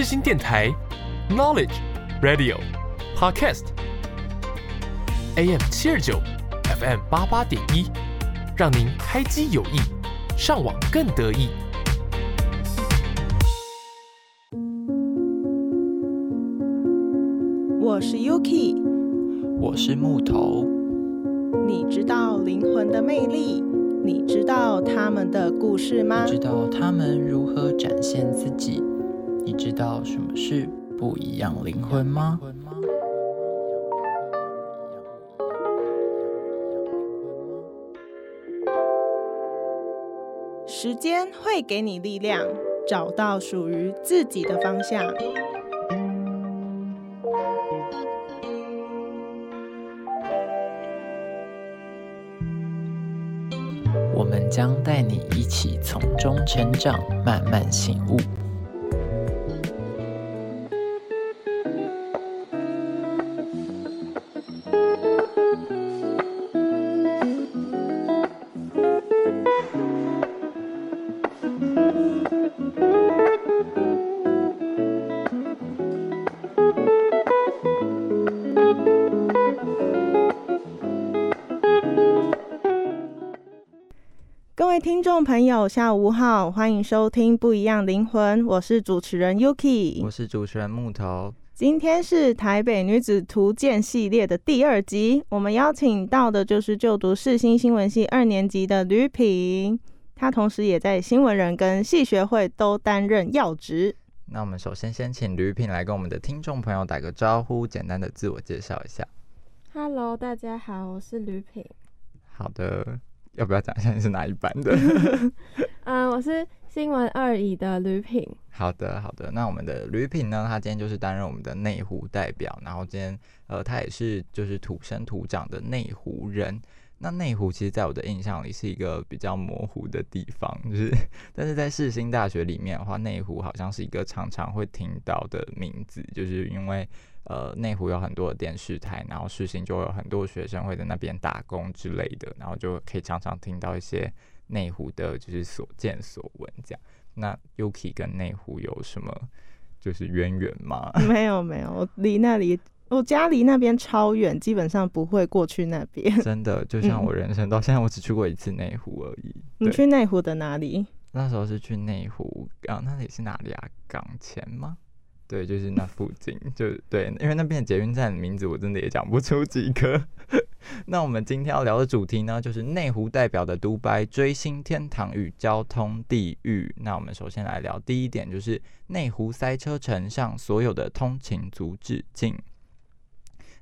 世新电台，Knowledge Radio Podcast AM 七二九 FM 八八点一，让您开机有益，上网更得意。我是 Yuki，我是木头。你知道灵魂的魅力？你知道他们的故事吗？知道他们如何展现自己？你知道什么是不一样灵魂吗？时间会给你力量，找到属于自己的方向。我们将带你一起从中成长，慢慢醒悟。听众朋友，下午好，欢迎收听《不一样灵魂》，我是主持人 Yuki，我是主持人木头。今天是台北女子图鉴系列的第二集，我们邀请到的就是就读世新新闻系二年级的吕品，她同时也在新闻人跟系学会都担任要职。那我们首先先请吕品来跟我们的听众朋友打个招呼，简单的自我介绍一下。Hello，大家好，我是吕品。好的，要不要讲一下你是哪一班的？嗯、我是新闻二乙的吕品。好的，好的。那我们的吕品呢？他今天就是担任我们的内湖代表，然后今天呃，他也是就是土生土长的内湖人。那内湖其实，在我的印象里是一个比较模糊的地方，就是 但是在世新大学里面的话，内湖好像是一个常常会听到的名字，就是因为呃内湖有很多的电视台，然后世新就会有很多学生会在那边打工之类的，然后就可以常常听到一些内湖的就是所见所闻这样。那 Yuki 跟内湖有什么就是渊源吗？没有没有，我离那里，我家离那边超远，基本上不会过去那边。真的，就 像我人生到现在，我只去过一次内湖而已。你，去内湖的哪里？那时候是去内湖，啊，那里是哪里啊？港前吗？对，就是那附近，就对，因为那边的捷运站名字我真的也讲不出几个。那我们今天要聊的主题呢，就是内湖代表的独白：追星天堂与交通地狱。那我们首先来聊第一点，就是内湖塞车城上所有的通勤族致敬。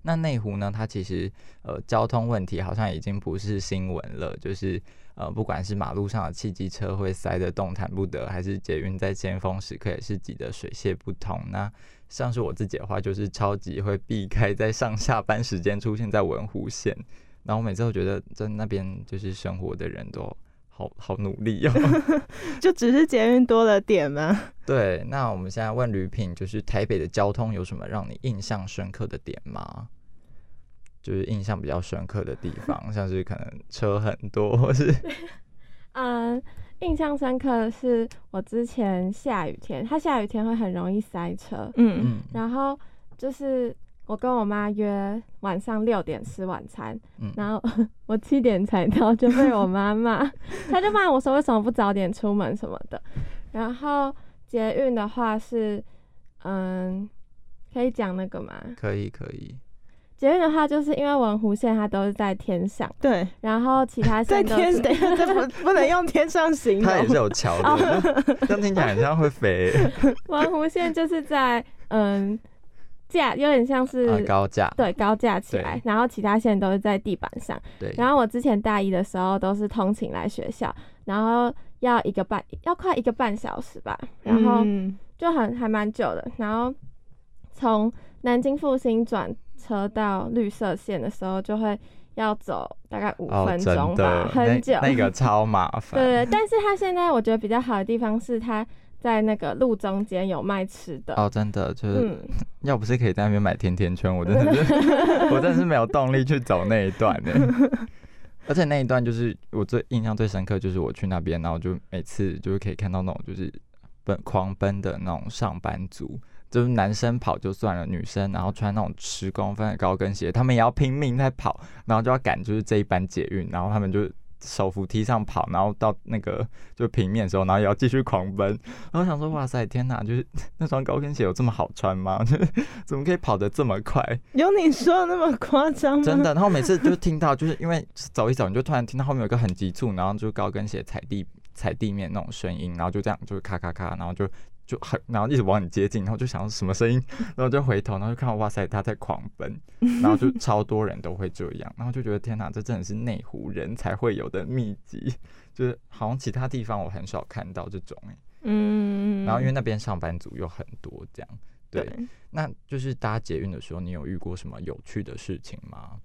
那内湖呢，它其实呃交通问题好像已经不是新闻了，就是呃不管是马路上的汽机车会塞得动弹不得，还是捷运在尖峰时刻也是挤得水泄不通。那像是我自己的话，就是超级会避开在上下班时间出现在文湖线，然后我每次都觉得在那边就是生活的人都好好努力哦。就只是捷运多了点吗？对，那我们现在问吕品，就是台北的交通有什么让你印象深刻的点吗？就是印象比较深刻的地方，像是可能车很多，或是 嗯、印象深刻的是我之前下雨天，它下雨天会很容易塞车，嗯，嗯然后就是我跟我妈约晚上六点吃晚餐，嗯然后 我七点才到，就被我妈骂，她就骂我说为什么不早点出门什么的。然后捷运的话是，嗯，可以讲那个吗？可以可以，捷运的话，就是因为文湖线它都是在天上，对，然后其他在线都是天等一下这不不能用天上形它也是容。有桥的，这样听起来很像会飞。文湖线就是在嗯架，有点像是、啊高架，对高架起来，然后其他线都是在地板上。对，然后我之前大一的时候都是通勤来学校，然后要一个半要快一个半小时吧，然后嗯。就很还蛮久的。然后从南京复兴转车到绿色线的时候，就会要走大概五哦，分真钟吧，的，很久。那那个超麻烦，对对，但是它现在我觉得比较好的地方是它在那个路中间有卖吃的。哦，真的就是，嗯，要不是可以在那边买甜甜圈，我真的是，我真的是没有动力去走那一段呢。而且那一段就是我最印象最深刻，就是我去那边，然后就每次就是可以看到那种就是奔狂奔的那种上班族，就是男生跑就算了，女生然后穿那种十公分的高跟鞋，他们也要拼命在跑，然后就要赶就是这一班捷运，然后他们就手扶梯上跑，然后到那个就平面的时候，然后也要继续狂奔。然后想说，哇塞，天哪，就是那双高跟鞋有这么好穿吗？就是怎么可以跑得这么快？有你说的那么夸张吗？真的。然后每次就听到，就是因为走一走，你就突然听到后面有一个很急促，然后就高跟鞋踩地踩地面那种声音，然后就这样就是咔咔咔，然后就就很然后一直往你接近，然后就想说什么声音，然后就回头，然后就看到哇塞他在狂奔，然后就超多人都会这样，然后就觉得天哪，这真的是内湖人才会有的秘籍，就是好像其他地方我很少看到这种哎、嗯，然后因为那边上班族有很多这样，对，对，那就是搭捷运的时候，你有遇过什么有趣的事情吗？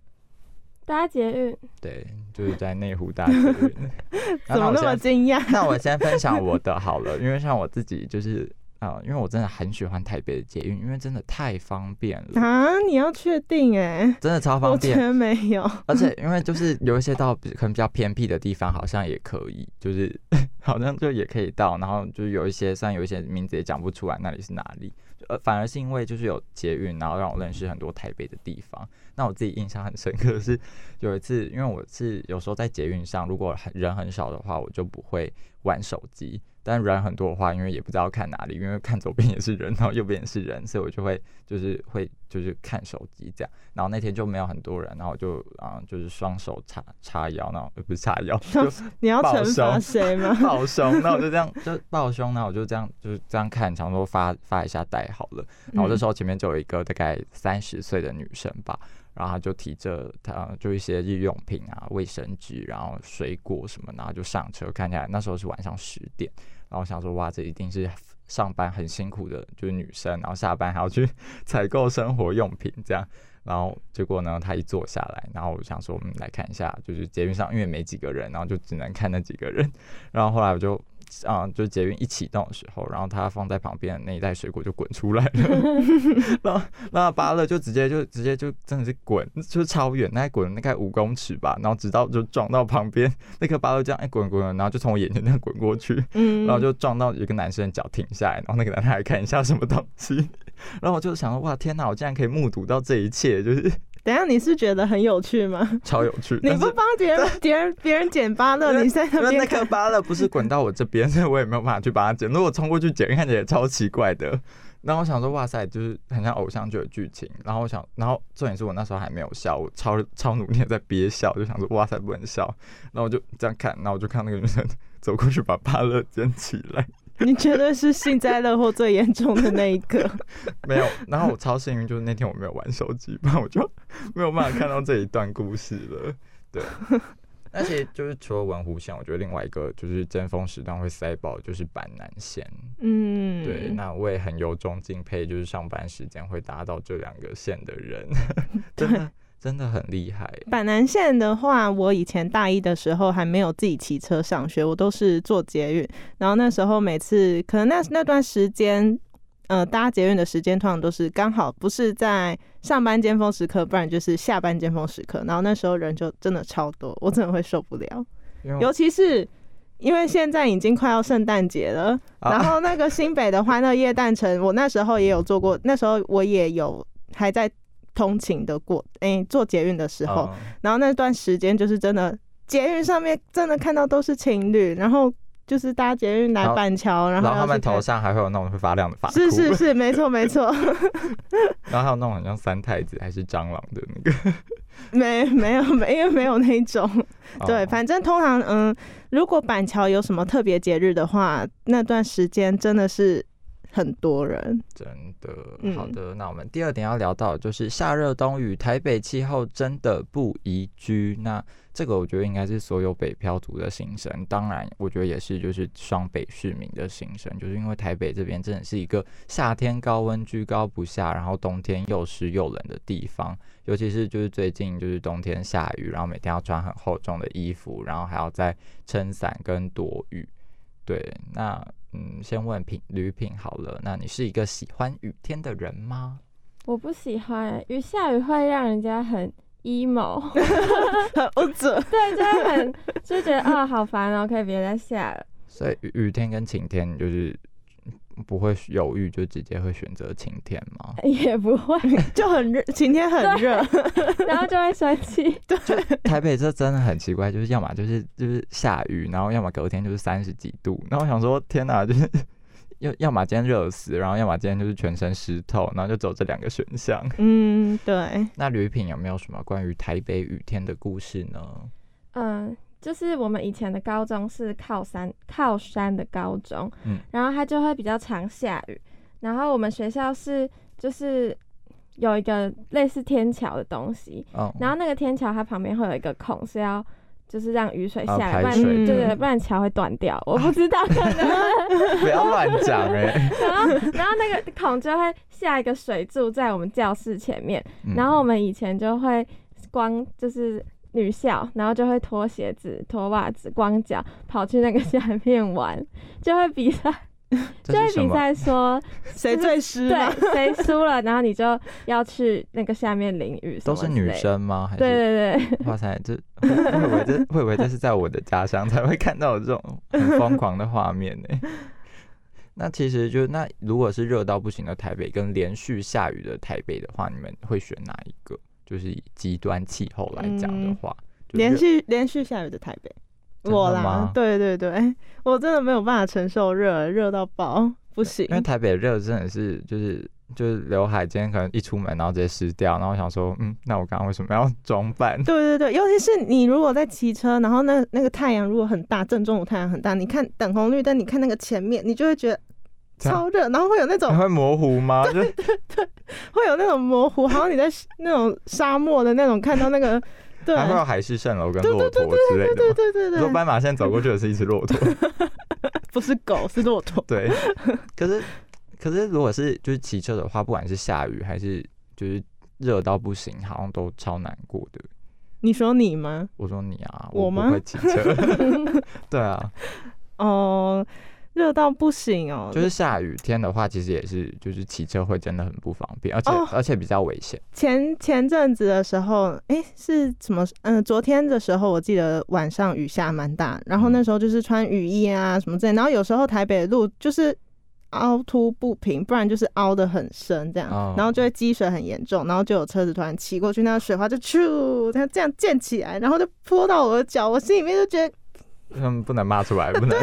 搭捷运，对，就是在内湖搭捷运。怎么那么惊讶？那我先分享 我的好了，因为像我自己就是啊、呃因为我真的很喜欢台北的捷运，因为真的太方便了，啊，你要确定哎、真的超方便。觉得没有。而且因为就是有一些到比可能比较偏僻的地方，好像也可以，就是 好像就也可以到，然后就是有一些虽然有一些名字也讲不出来那里是哪里，呃，反而是因为就是有捷运，然后让我认识很多台北的地方。那我自己印象很深刻的是有一次，因为我是有时候在捷运上，如果很人很少的话，我就不会玩手机。但人很多的话，因为也不知道看哪里，因为看左边也是人，然后右边也是人，所以我就会就是会就是看手机这样。然后那天就没有很多人，然后我就啊、就是双手叉叉腰，然后呃不是叉腰，就你要抱惩罚胸谁吗？抱胸，那我就这样就抱胸，那我就这样就是这样看，想说发发一下呆好了。然后这时候前面就有一个大概三十岁的女生吧，然后他就提着他就一些日用品啊、卫生纸，然后水果什么，然后就上车。看起来那时候是晚上十点，然后我想说哇，这一定是上班很辛苦的，就是女生，然后下班还要去采购生活用品这样。然后结果呢，她一坐下来，然后我想说，嗯，来看一下，就是捷运上因为没几个人，然后就只能看那几个人。然后后来我就。啊、就是捷运一启动的时候，然后他放在旁边的那一袋水果就滚出来了，然后然后芭乐就直接就直接就真的是滚，就是超远，大概滚了大概五公尺吧，然后直到就撞到旁边那颗芭乐这样哎滚滚滚，然后就从我眼前这样滚过去，嗯，然后。就撞到一个男生的脚停下来，然后那个男生还看一下什么东西，然后我就想说哇天哪，我竟然可以目睹到这一切，就是等一下你是觉得很有趣吗？超有趣。你不帮别人别人别人捡芭乐，你在那边那颗那边看，芭乐不是滚到我这边，所以我也没有办法去把它捡。如果冲过去捡，看起来也超奇怪的。然后我想说，哇塞，就是很像偶像剧的剧情。然后我想，然后重点是我那时候还没有笑，我超超努力的在憋笑，就想说，哇塞，不能笑。然后我就这样看，然后我就看那个女生走过去把芭乐捡起来，你绝对是幸灾乐祸最严重的那一个。没有。然后我超幸运，就是那天我没有玩手机，不然我就没有办法看到这一段故事了。对。而且就是除了文湖线，我觉得另外一个就是尖峰时段会塞爆，就是板南线。嗯，对，那我也很由衷敬佩，就是上班时间会达到这两个线的人，真的真的很厉害。板南线的话，我以前大一的时候还没有自己骑车上学，我都是坐捷运。然后那时候每次可能那那段时间，呃，搭捷运的时间通常都是刚好不是在上班尖峰时刻，不然就是下班尖峰时刻。然后那时候人就真的超多，我真的会受不了。尤其是因为现在已经快要圣诞节了，啊然后那个新北的欢乐夜诞城，我那时候也有做过，那时候我也有还在通勤的过，诶、坐捷运的时候，嗯然后那段时间就是真的，捷运上面真的看到都是情侣，然后就是搭捷运来板桥，然然后他们头上还会有那种会发亮的发，是是是，没错没错，然后还有那种很像三太子还是蟑螂的那个，没没有没因为没有那种，对，哦反正通常嗯，如果板桥有什么特别节日的话，那段时间真的是很多人，真的嗯好的。那我们第二点要聊到的就是夏热冬雨，台北气候真的不宜居。那这个我觉得应该是所有北漂族的心声，当然我觉得也是就是双北市民的心声，就是因为台北这边真的是一个夏天高温居高不下，然后冬天又湿又冷的地方。尤其是就是最近就是冬天下雨，然后每天要穿很厚重的衣服，然后还要再撑伞跟躲雨。对，那嗯，先问品吕品好了，那你是一个喜欢雨天的人吗？我不喜欢雨，下雨会让人家很 emo，很无助。对，就会很就觉得啊好烦哦，可以别再下了。所以雨雨天跟晴天就是不会犹豫，就直接会选择晴天吗？也不会，就很热，晴天很热，然后就会生气。对台北这真的很奇怪，就是要么就是就是下雨，然后要么隔天就是三十几度。然后我想说，天哪，就是要要么今天热死，然后要么今天就是全身湿透，然后就走这两个选项。嗯，对。那吕品有没有什么关于台北雨天的故事呢？嗯，就是我们以前的高中是靠山靠山的高中，嗯然后它就会比较常下雨。然后我们学校是就是有一个类似天桥的东西，哦，然后那个天桥它旁边会有一个孔，是要就是让雨水啊下来，不然对对，不然桥会断掉。我不知道，可能 不要乱讲哎。然后然后那个孔就会下一个水柱在我们教室前面，嗯然后我们以前就会光就是女校，然后就会脱鞋子、脱袜子、光脚跑去那个下面玩，就会比赛，就会比？赛说 谁最湿吗？对谁输了，然后你就要去那个下面淋雨都是女。生吗？还是？对对对，哇塞，这我以为这我以为这是在我的家乡才会看到这种很疯狂的画面呢。那其实就那如果是热到不行的台北跟连续下雨的台北的话，你们会选哪一个？就是以极端气候来讲的嗯话，就连续连续下雨的台北，我啦，对对对，我真的没有办法承受热，热到爆，不行因。为台北热真的是就是就是刘海今天可能一出门然后直接湿掉，然后我想说，嗯，那我刚刚为什么要 装扮？对对对，尤其是你如果在骑车，然后那那个太阳如果很大，正中午太阳很大，你看等红绿灯，你看那个前面，你就会觉得超热，然后会有那种还会模糊吗？就会有那种模糊，好像你在那种沙漠的那种看到那个，对还会有海市蜃楼跟骆驼之类的对吗？对对对，你说斑马线走过去的是一只骆驼，不是狗是骆驼，对。可是可是如果是就是骑车的话，不管是下雨还是就是热到不行，好像都超难过的。你说你吗？我说你啊，我吗会骑车。对啊，哦，热到不行哦，就是下雨天的话，其实也是就是骑车会真的很不方便，而且、哦而且比较危险。前前阵子的时候，哎，是什么？嗯、昨天的时候，我记得晚上雨下蛮大，然后那时候就是穿雨衣啊什么之类，然后有时候台北的路就是凹凸不平，不然就是凹的很深这样，哦然后就会积水很严重，然后就有车子突然骑过去，那个水花就咻，它这样溅起来，然后就泼到我的脚，我心里面就觉得嗯，不能骂出来，不能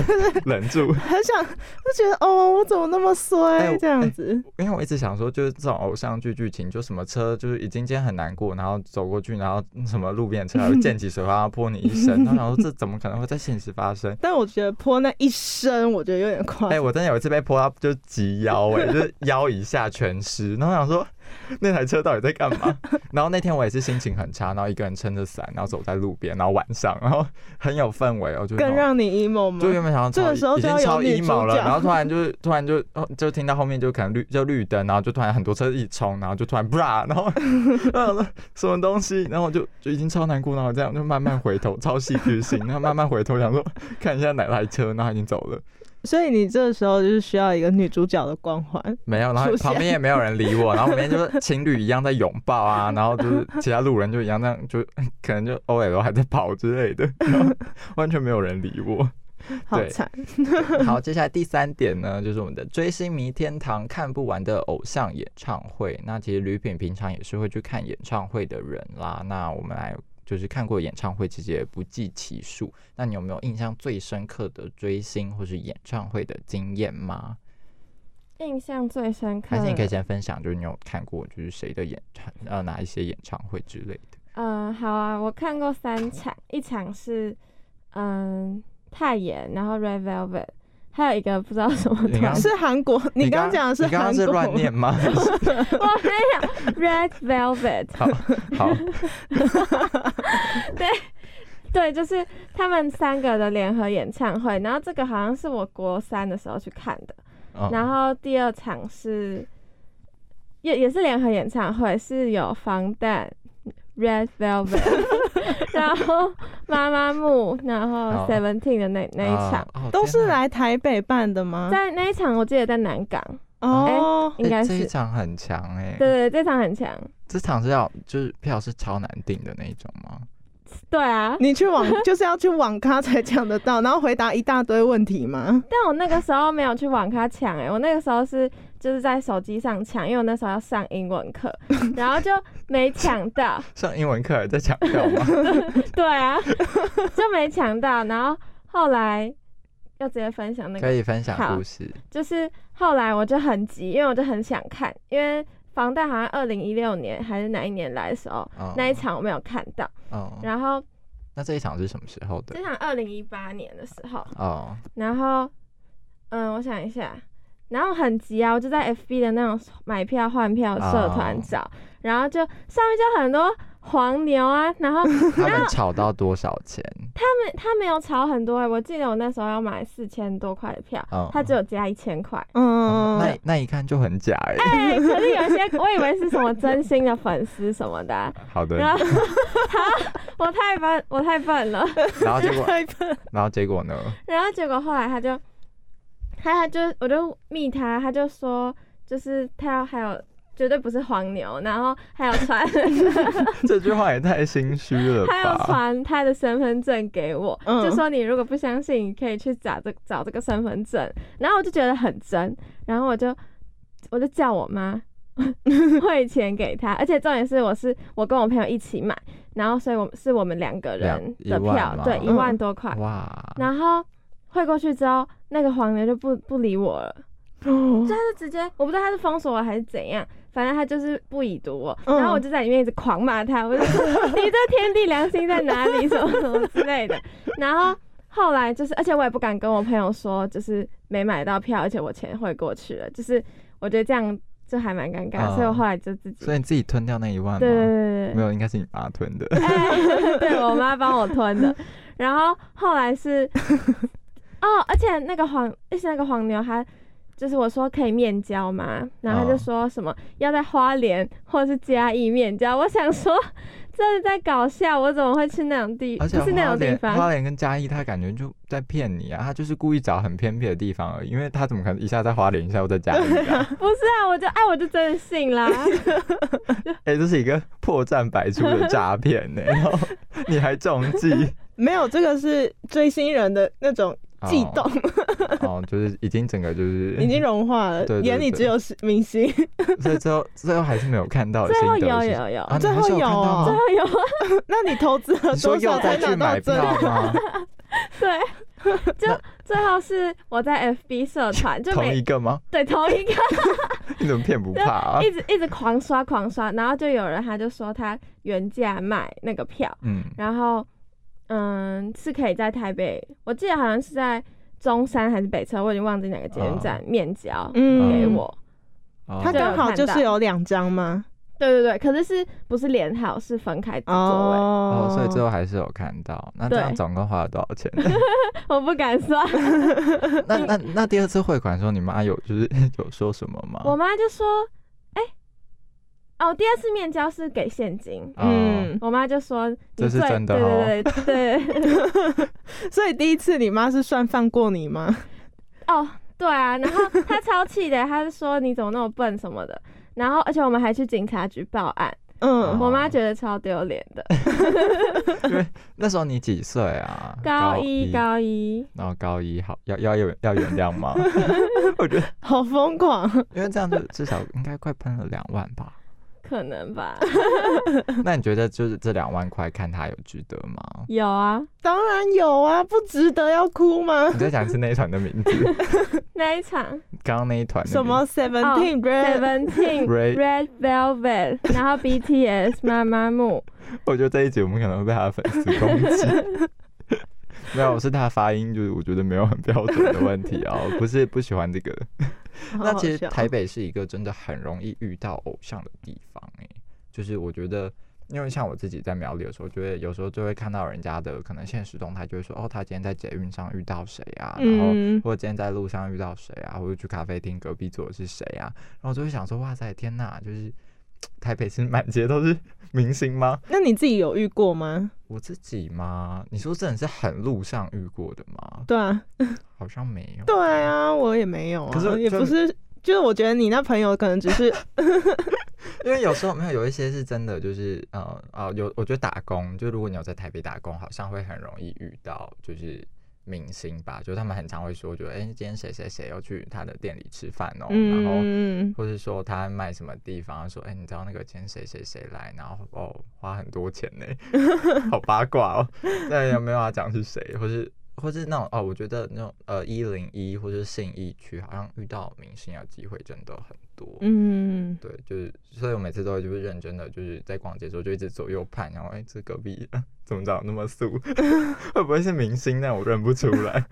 忍住。很想，就觉得哦，我怎么那么衰、这样子？因为我一直想说，就是这种偶像剧剧情，就什么车就是已经今天很难过，然后走过去，然后什么路边车还会溅起水花泼你一身，然后想说这怎么可能会在现实发生？但我觉得泼那一身，我觉得有点夸哎、张。我真的有一次被泼到就及腰、哎，就是腰以下全湿，然后我想说 那台车到底在干嘛？然后那天我也是心情很差，然后一个人撑着伞，然后走在路边，然后晚上，然后很有氛围我，就更让你 emo 吗？就原本想要这个时候已经超 emo 了，然后突然就是突然就哦就听到后面就可能绿就绿灯，然后就突然很多车一冲，然后就突然 bra，然后呃什么东西，然后我就就已经超难过，然后这样就慢慢回头，超戏剧性，然后慢慢回头想说看一下哪台车，然后已经走了，所以你这个时候就是需要一个女主角的光环。没有，然后旁边也没有人理我，然后旁边就是情侣一样在拥抱啊，然后就是其他路人就一样那样就 可能就 OL 还在跑之类的，完全没有人理我。对好惨，好，接下来第三点呢，就是我们的追星迷天堂看不完的偶像演唱会。那其实吕品平常也是会去看演唱会的人啦。那我们来就是看过演唱会，其实也不计其数。那你有没有印象最深刻的追星或是演唱会的经验吗？印象最深刻还是你可以，先分享，就是你有看过就是谁的演唱呃哪一些演唱会之类的？嗯，好啊，我看过三场，一场是嗯泰妍，然后 Red Velvet，还有一个不知道什么团你刚，是韩国。你刚刚讲的是你刚刚是韩国。乱念吗？我没有 Red Velvet，好好，对，就是他们三个的联合演唱会，然后这个好像是我国三的时候去看的，嗯然后第二场是也也是联合演唱会，是有防弹 Red Velvet，然后妈妈木，然后 Seventeen 的那那一场，都是来台北办的吗？在那一场我记得在南港，哦，应该是。这一，场很强哎、对对对，这场很强，这场是要就是票是超难订的那一种吗？对啊，你去网就是要去网咖才抢得到，然后回答一大堆问题吗？但我那个时候没有去网咖抢，哎，我那个时候是就是在手机上抢，因为我那时候要上英文课，然后就没抢到。上英文课还在抢票吗？对啊，就没抢到，然后后来要直接分享那个，可以分享故事。就是后来我就很急，因为我就很想看，因为房贷好像二零一六年还是哪一年来的时候，哦那一场我没有看到，哦，然后那这一场是什么时候的这？场二零一八年的时候，哦，然后嗯，我想一下。然后很急啊，我就在 FB 的那种买票换票社团哦找然后就上面就很多黄牛啊，然后他们炒到多少钱？他们他没有炒很多哎、我记得我那时候要买四千多块的票，哦他只有加一千块。嗯，那那一看就很假哎。哎、可是有些我以为是什么真心的粉丝什么的啊、好的，然后 好，我太笨，我太笨了。然后结果，然后结果呢？然后结果后来他就，他他就我就密他，他就说就是他要还有绝对不是黄牛，然后还有传 这句话也太心虚了还有？传他的身份证给我，嗯就说你如果不相信，你可以去找这找这个身份证。然后我就觉得很真，然后我就我就叫我妈 汇钱给他，而且重点是我是我跟我朋友一起买，然后所以我是我们两个人的票对，一嗯万多块。哇，然后汇过去之后，那个黄牛就不不理我了，哦 就他就直接我不知道他是封锁我还是怎样，反正他就是不已读我，嗯然后我就在里面一直狂骂他，我就说 你这天地良心在哪里，什么什么之类的。然后后来就是，而且我也不敢跟我朋友说，就是没买到票，而且我钱汇过去了，就是我觉得这样就还蛮尴尬，嗯所以我后来就自己，所以你自己吞掉那一万吗？对对对没有，应该是你妈吞的。哎，对我妈帮我吞的。然后后来是，哦，而且那个黄，而且那个黄牛还。就是我说可以面交吗？然后他就哦说什么要在花莲或者是嘉义面交。我想说这是在搞笑，我怎么会去那种地，不是那、种地方？花莲跟嘉义，他感觉就在骗你啊，他就是故意找很偏僻的地方而已，因为他怎么可能一下在花莲，一下又在嘉义啊？不是啊，我就哎，我就真的信啦。哎、这是一个破绽百出的诈骗呢，然后你还中计，没有，这个是追星人的那种悸动，哦，就是已经整个就是 已经融化了，眼里只有是明星。所以最后最后还是没有看到最后有有有啊，最后有最后有那你投资了多少才又再去拿到真的？吗？对，就最后是我在 FB 社团，就同每一个吗？对同一个。你怎么骗不怕啊？一直一直狂刷狂刷，然后就有人他就说他原价卖那个票，嗯，然后嗯是可以在台北，我记得好像是在中山还是北车，我已经忘记哪个捷运站、面交嗯给我。哦他刚好就是有两张吗？对对对，可是是不是连号是分开座位？哦，哦所以最后还是有看到。那这样总共花了多少钱？我不敢算。那那那第二次汇款的时候，你妈有就是 有说什么吗？我妈就说，哎、哦，第二次面交是给现金。哦嗯，我妈就说：“你这是真的哦对对对对，所以第一次你妈是算放过你吗？哦，对啊，然后她超气的，她就说你怎么那么笨什么的，然后而且我们还去警察局报案，嗯，我妈觉得超丢脸的。因为 那时候你几岁啊？高一高一，然后高一好要要有要原谅吗？我觉得，好疯狂。因为这样子至少应该快喷了两万吧。可能吧？那你觉得就是这两万块看他有值得吗？有啊，当然有啊，不值得要哭吗你？在讲是那一团的名字，那一场刚刚那一团什么 Seventeen Red？Seventeen Red Red Velvet，然后 BTS 妈妈木，我觉得这一集我们可能会被他的粉丝攻击。没有，是他发音，就是我觉得没有很标准的问题哦，不是不喜欢这个。那其实台北是一个真的很容易遇到偶像的地就是我觉得，因为像我自己在苗栗的时候，就会有时候就会看到人家的可能现实动态，就会说哦，他今天在捷运上遇到谁啊，然后嗯或者今天在路上遇到谁啊，或者去咖啡厅隔壁坐的是谁啊，然后就会想说，哇塞，天哪，就是台北是满街都是 明星吗？那你自己有遇过吗？我自己吗？你说真的是很路上遇过的吗？对啊，好像没有。对啊，我也没有啊，可是就也不是，就是我觉得你那朋友可能只是 因为有时候没有有一些是真的，就是呃啊有，我觉得打工，就如果你有在台北打工，好像会很容易遇到，就是明星吧，就是他们很常会说，就哎、今天谁谁谁要去他的店里吃饭哦，然后嗯，或是说他卖什么地方，说哎、你知道那个今天谁谁谁来，然后哦花很多钱呢，好八卦哦。对，有没有要讲是谁，或是或是那种哦，我觉得那种呃一零一或者信义区，好像遇到明星的机会真的很多。嗯，对，就是，所以我每次都会就是认真的，就是在逛街的时候就一直左右盼，然后哎、这隔壁怎么长得那么素？会不会是明星？但我认不出来。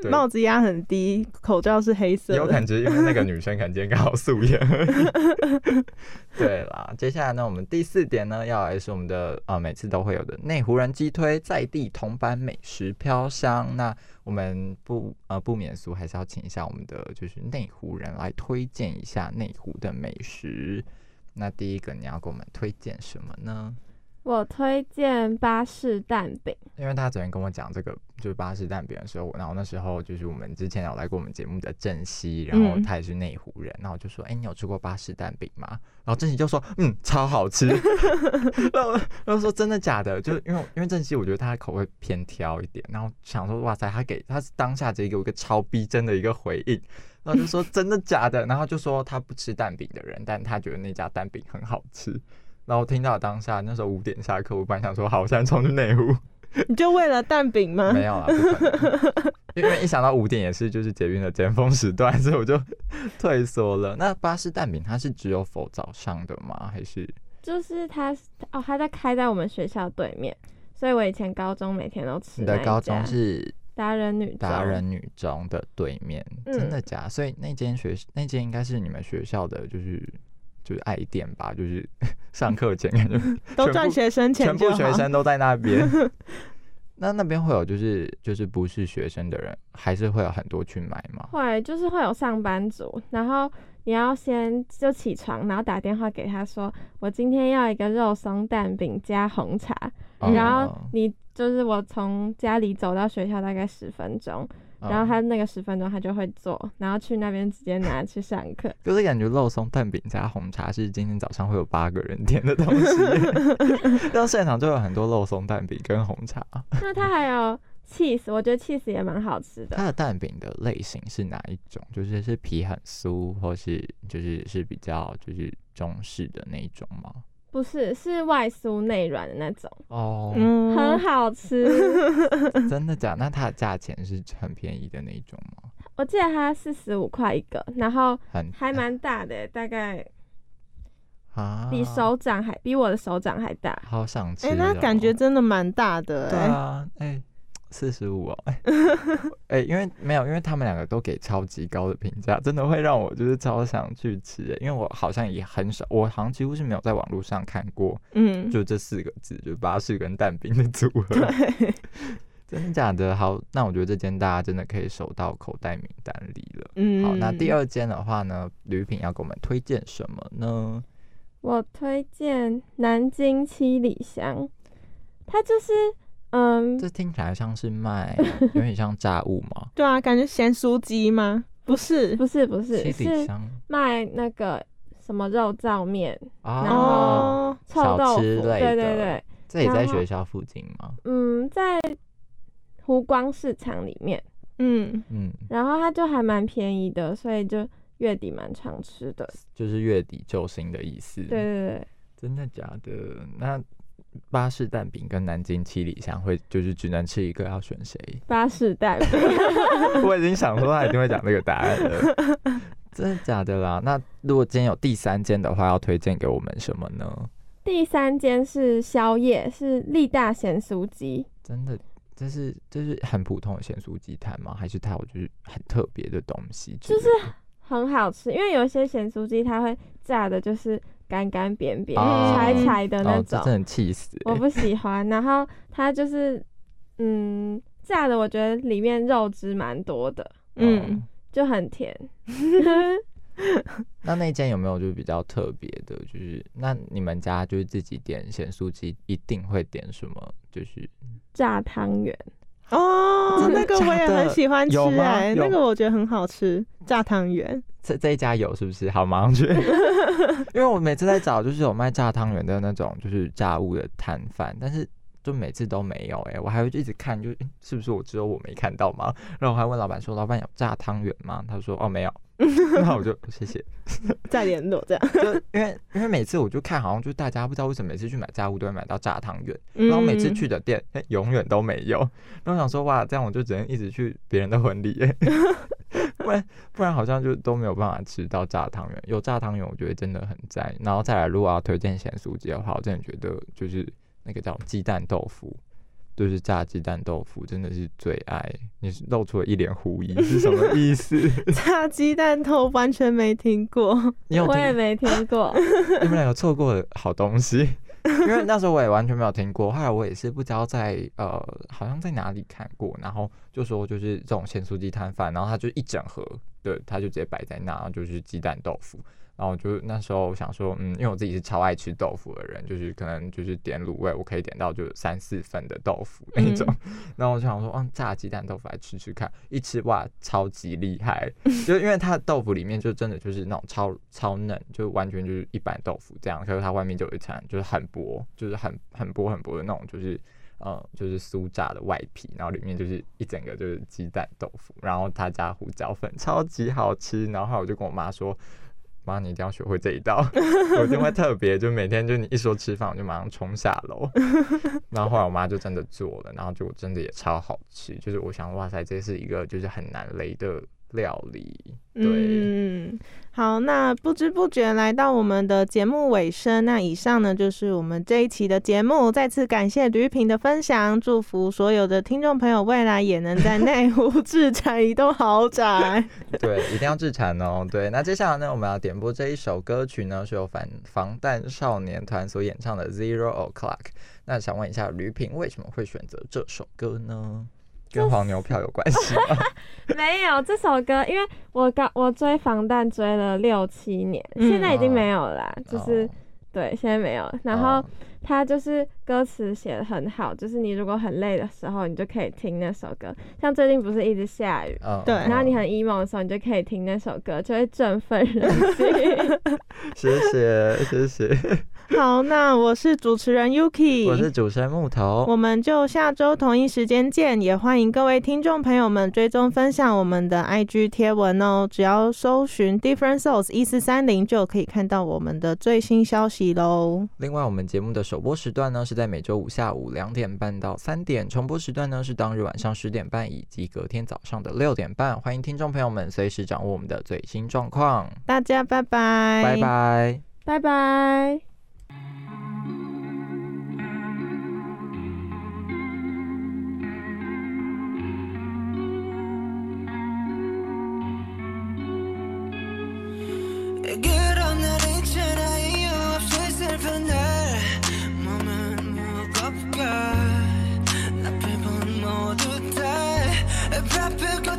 对帽子压很低，口罩是黑色的。有感觉，因为那个女生可能今天刚好素颜。对啦，接下来呢，我们第四点呢，要来是我们的呃，每次都会有的内湖人鸡推在地铜板美食飘香。那我们不呃不免俗，还是要请一下我们的就是内湖人来推荐一下内湖的美食。那第一个你要给我们推荐什么呢？我推荐巴士蛋饼，因为他昨天跟我讲这个就是巴士蛋饼的时候，然后那时候就是我们之前有来过我们节目的郑熙，然后嗯他也是内湖人，然后我就说，哎、你有吃过巴士蛋饼吗？然后郑熙就说，嗯，超好吃。然后然后说真的假的？就是因为因为郑熙，我觉得他的口味偏挑一点，然后想说，哇塞，他给他是当下直接给我一个超逼真的一个回应。然后就说真的假的，然后就说他不吃蛋饼的人，但他觉得那家蛋饼很好吃。然后听到当下那时候五点下课，我本来想说好，我现在冲去内湖，你就为了蛋饼吗？没有啦。因为一想到五点也是就是捷运的尖峰时段，所以我就退缩了。那巴士蛋饼它是只有否早上的吗？还是就是它哦，它在开在我们学校对面，所以我以前高中每天都吃你的高中是达人女中达人女中的对面？嗯真的假？所以那间学那间应该是你们学校的，就是就是爱一点吧？就是 上课前感觉 都赚学生钱全部。学生都在那边。那那边会有就是就是不是学生的人，还是会有很多去买吗？会就是会有上班族，然后你要先就起床，然后打电话给他说，我今天要一个肉松蛋饼加红茶，然后哦你就是我从家里走到学校大概十分钟，然后嗯他那个十分钟他就会做，然后去那边直接拿去上课。就是感觉肉松蛋饼加红茶是今天早上会有八个人点的东西，到现场就有很多肉松蛋饼跟红茶。那它还有 cheese，我觉得 cheese 也蛮好吃的。它的蛋饼的类型是哪一种？就是是皮很酥，或是就是是比较就是中式的那一种吗？不是，是外酥内软的那种，哦，嗯，很好吃。真的假的？那它的价钱是很便宜的那种吗？我记得它四十五块一个，然后还蛮大的，大概啊，比手掌还比我的手掌还大。好想吃、哎、哦。那感觉真的蛮大的哎、对啊，哎、四十五哦，哎、哎，因为没有，因为他们两个都给超级高的评价，真的会让我就是超想去吃哎，因为我好像也很少，我好像几乎是没有在网络上看过，嗯，就这四个字，就巴士跟蛋饼的组合，对，真的假的？好，那我觉得这间大家真的可以收到口袋名单里了。嗯，好，那第二间的话呢，吕品要给我们推荐什么呢？我推荐南京七里香，它就是嗯，这听起来像是卖，有点像炸物吗？对啊，感觉咸酥鸡吗？不是，不是不是七里是香卖那个什么肉燥面、啊，然后哦，臭小豆腐，对吃类的对对，这也在学校附近吗？嗯，在湖光市场里面，嗯，嗯，然后它就还蛮便宜的，所以就月底蛮常吃的。就是月底救星的意思。对，对对，真的假的？那巴士蛋饼跟南京七里香会就是只能吃一个，要选谁？巴士蛋饼。我已经想说他一定会讲这个答案了。真的假的啦？那如果今天有第三间的话，要推荐给我们什么呢？第三间是宵夜，是力大咸酥鸡，真的，这是这是很普通的咸酥鸡摊吗？还是它有就是很特别的东西的？就是很好吃。因为有一些咸酥鸡它会炸的，就是干干扁扁、哦柴柴的那种，真的气死、欸！我不喜欢。然后它就是嗯炸的，我觉得里面肉汁蛮多的，嗯哦就很甜。那那间有没有就是比较特别的？就是那你们家就是自己点咸酥鸡，一定会点什么？就是炸汤圆，哦，那个我也很喜欢吃哎、有那个我觉得很好吃，炸汤圆。这这一家有是不是？好，马上去。因为我每次在找，就是有卖炸汤圆的那种，就是炸物的摊贩，但是就每次都没有哎、我还会一直看，就是是不是我只有我没看到吗？然后我还问老板说，老板有炸汤圆吗？他说哦没有，那我就 谢谢。再联络这样。就因为因为每次我就看，好像就大家不知道为什么每次去买炸物都会买到炸汤圆，嗯然后每次去的店、诶永远都没有。然后我想说哇，这样我就只能一直去别人的婚礼耶，不然不然好像就都没有办法吃到炸汤圆。有炸汤圆，我觉得真的很赞。然后再来，如果要推荐咸酥鸡的话，我真的觉得就是那个叫鸡蛋豆腐。就是炸鸡蛋豆腐，真的是最爱。你露出了一脸狐疑，是什么意思？炸鸡蛋豆完全没听过，你有我也没听过。你们两个错过了好东西，因为那时候我也完全没有听过，后来我也是不知道在呃好像在哪里看过，然后就说就是这种咸酥鸡摊贩，然后他就一整盒，对，他就直接摆在那，就是鸡蛋豆腐。然后我就那时候我想说，嗯，因为我自己是超爱吃豆腐的人，就是可能就是点卤味，我可以点到就三四份的豆腐那一种。然后我就想说，嗯，炸鸡蛋豆腐来吃吃看，一吃哇，超级厉害！就因为它的豆腐里面就真的就是那种超超嫩，就完全就是一般豆腐这样，可是它外面就有一层就是很薄，就是很很薄很薄的那种，就是呃就是酥炸的外皮，然后里面就是一整个就是鸡蛋豆腐，然后他加胡椒粉，超级好吃。然后后来我就跟我妈说。妈，你一定要学会这一道，我一定会特别，就每天就你一说吃饭，我就马上冲下楼。然后后来我妈就真的做了，然后就真的也超好吃。就是我想，哇塞，这是一个就是很难雷的料理。对，嗯，好，那不知不觉来到我们的节目尾声。那以上呢就是我们这一期的节目，再次感谢吕品的分享，祝福所有的听众朋友未来也能在内湖置产一栋豪宅。对，一定要自产哦。对，那接下来呢，我们要点播这一首歌曲呢，是由反防弹少年团所演唱的《Zero O'clock》。那想问一下，吕品为什么会选择这首歌呢？跟黄牛票有关系吗？没有这首歌，因为我刚我追防弹追了六七年，嗯现在已经没有了啦，就是、哦对，现在没有。然后哦它就是歌词写的很好，就是你如果很累的时候，你就可以听那首歌。像最近不是一直下雨，嗯对然后你很 emo 的时候，你就可以听那首歌，就会振奋人心。谢 谢谢谢，好，那我是主持人 Yuki，我是主持人木头，我们就下周同一时间见，也欢迎各位听众朋友们追踪分享我们的 IG 贴文哦。只要搜寻 Different Souls 一四三零，就可以看到我们的最新消息喽。另外，我们节目的首播时段呢是在每周五下午两点半到三点，重播时段呢是当日晚上十点半以及隔天早上的六点半。欢迎听众朋友们随时掌握我们的最新状况。大家拜拜，拜拜。拜拜。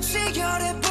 see your